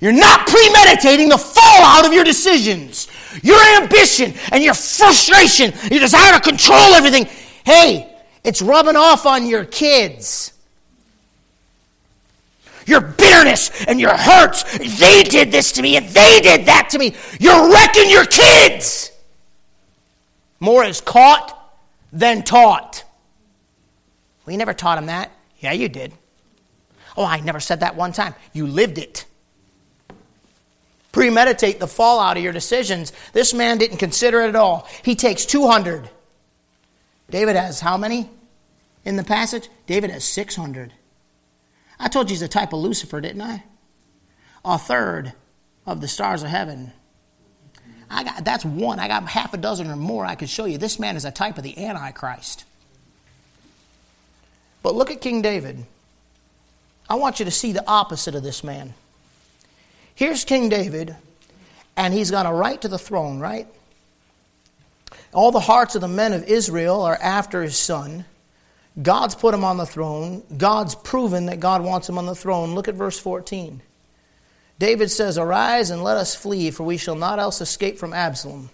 You're not premeditating the fallout of your decisions. Your ambition and your frustration, your desire to control everything. Hey, it's rubbing off on your kids. Your bitterness and your hurts. They did this to me and they did that to me. You're wrecking your kids. More is caught than taught. We never taught him that. Yeah, you did. Oh, I never said that one time. You lived it. Premeditate the fallout of your decisions. This man didn't consider it at all. He takes 200. David has how many in the passage? David has 600. I told you he's a type of Lucifer, didn't I? A third of the stars of heaven. I got that's one. I got half a dozen or more I could show you. This man is a type of the Antichrist. But look at King David. I want you to see the opposite of this man. Here's King David, and he's got a right to the throne, right? All the hearts of the men of Israel are after his son. God's put him on the throne. God's proven that God wants him on the throne. Look at verse 14. David says, Arise and let us flee, for we shall not else escape from Absalom.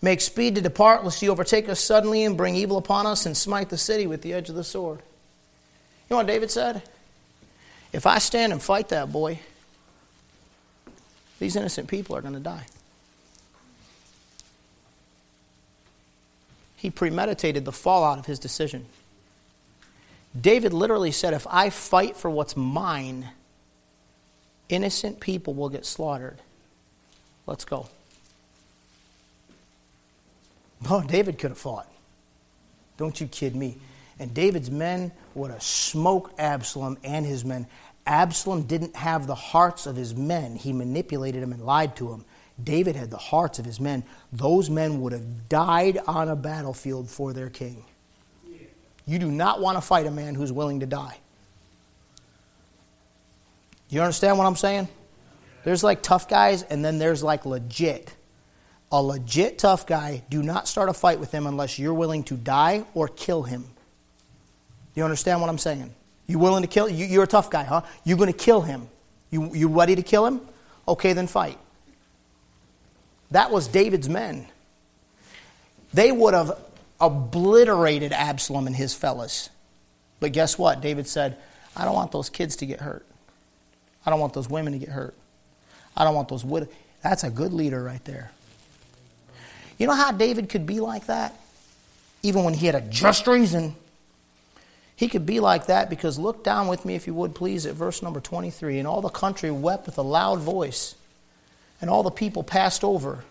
Make speed to depart, lest he overtake us suddenly and bring evil upon us and smite the city with the edge of the sword. You know what David said? If I stand and fight that boy, these innocent people are going to die. He premeditated the fallout of his decision. David literally said, If I fight for what's mine, innocent people will get slaughtered. Let's go. Oh, David could have fought. Don't you kid me. And David's men would have smoked Absalom and his men. Absalom didn't have the hearts of his men, he manipulated them and lied to them. David had the hearts of his men. Those men would have died on a battlefield for their king. You do not want to fight a man who's willing to die. You understand what I'm saying? There's like tough guys, and then there's like legit. A legit tough guy, do not start a fight with him unless you're willing to die or kill him. You understand what I'm saying? You willing to kill? You, you're a tough guy, huh? You're going to kill him. You, you ready to kill him? Okay, then fight. That was David's men. They would have obliterated Absalom and his fellows. But guess what? David said, I don't want those kids to get hurt. I don't want those women to get hurt. I don't want those widows. That's a good leader right there. You know how David could be like that? Even when he had a just reason he could be like that because look down with me, if you would please, at verse number 23. And all the country wept with a loud voice, and all the people passed over.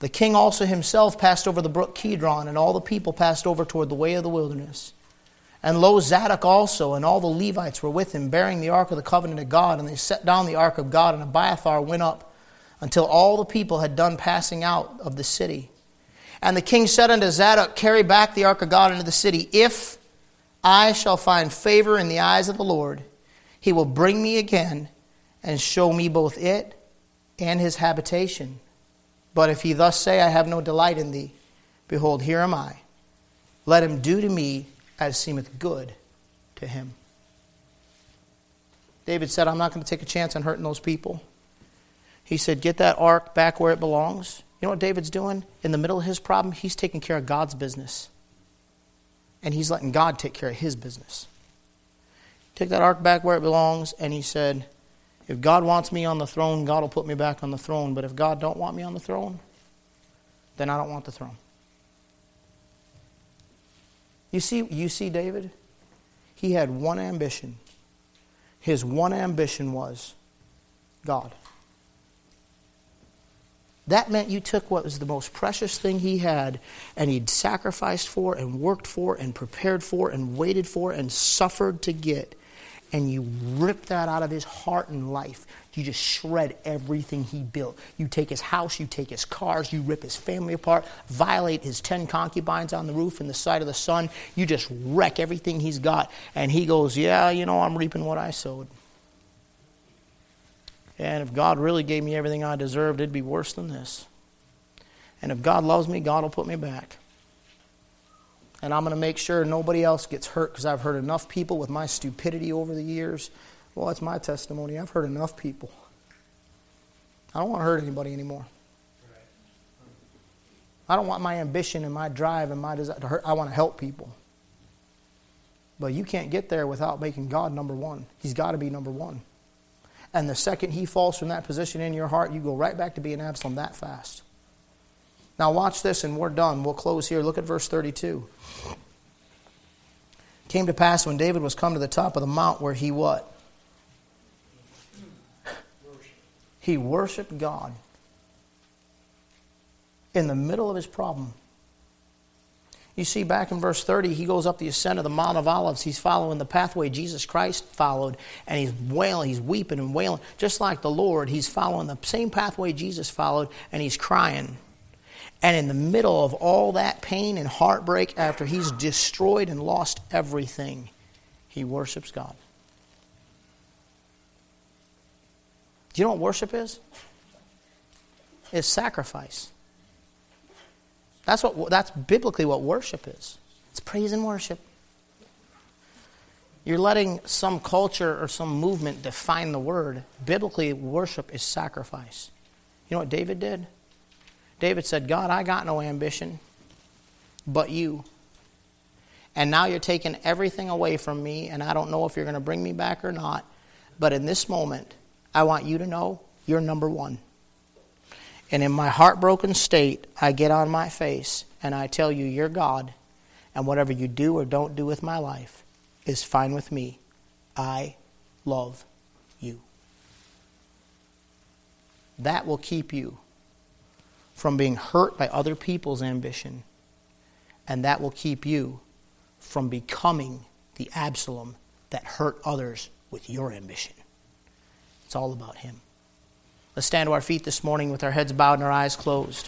The king also himself passed over the brook Kidron, and all the people passed over toward the way of the wilderness. And lo, Zadok also, and all the Levites were with him, bearing the ark of the covenant of God. And they set down the ark of God, and Abiathar went up until all the people had done passing out of the city. And the king said unto Zadok, Carry back the ark of God into the city, if I shall find favor in the eyes of the Lord. He will bring me again and show me both it and his habitation. But if he thus say, I have no delight in thee, behold, here am I. Let him do to me as seemeth good to him. David said, I'm not going to take a chance on hurting those people. He said, Get that ark back where it belongs. You know what David's doing? In the middle of his problem, he's taking care of God's business. And he's letting God take care of his business. Take that ark back where it belongs, and he said, If God wants me on the throne, God will put me back on the throne. But if God don't want me on the throne, then I don't want the throne. You see, you see David? He had one ambition. His one ambition was God. That meant you took what was the most precious thing he had and he'd sacrificed for and worked for and prepared for and waited for and suffered to get, and you rip that out of his heart and life. You just shred everything he built. You take his house, you take his cars, you rip his family apart, violate his 10 concubines on the roof in the sight of the sun. You just wreck everything he's got. And he goes, Yeah, you know, I'm reaping what I sowed. And if God really gave me everything I deserved, it'd be worse than this. And if God loves me, God will put me back. And I'm going to make sure nobody else gets hurt because I've hurt enough people with my stupidity over the years. Well, that's my testimony. I've hurt enough people. I don't want to hurt anybody anymore. I don't want my ambition and my drive and my desire to hurt. I want to help people. But you can't get there without making God number one. He's got to be number one. And the second he falls from that position in your heart, you go right back to being Absalom that fast. Now, watch this, and we're done. We'll close here. Look at verse 32. Came to pass when David was come to the top of the mount where he what? He worshiped God in the middle of his problem. You see, back in verse 30, he goes up the ascent of the Mount of Olives. He's following the pathway Jesus Christ followed, and he's wailing, he's weeping and wailing. Just like the Lord, he's following the same pathway Jesus followed, and he's crying. And in the middle of all that pain and heartbreak, after he's destroyed and lost everything, he worships God. Do you know what worship is? It's sacrifice. That's what that's biblically what worship is. It's praise and worship. You're letting some culture or some movement define the word. Biblically, worship is sacrifice. You know what David did? David said, God, I got no ambition but you. And now you're taking everything away from me, and I don't know if you're going to bring me back or not. But in this moment, I want you to know you're number one. And in my heartbroken state, I get on my face and I tell you, You're God, and whatever you do or don't do with my life is fine with me. I love you. That will keep you from being hurt by other people's ambition, and that will keep you from becoming the Absalom that hurt others with your ambition. It's all about him. Let's stand to our feet this morning with our heads bowed and our eyes closed.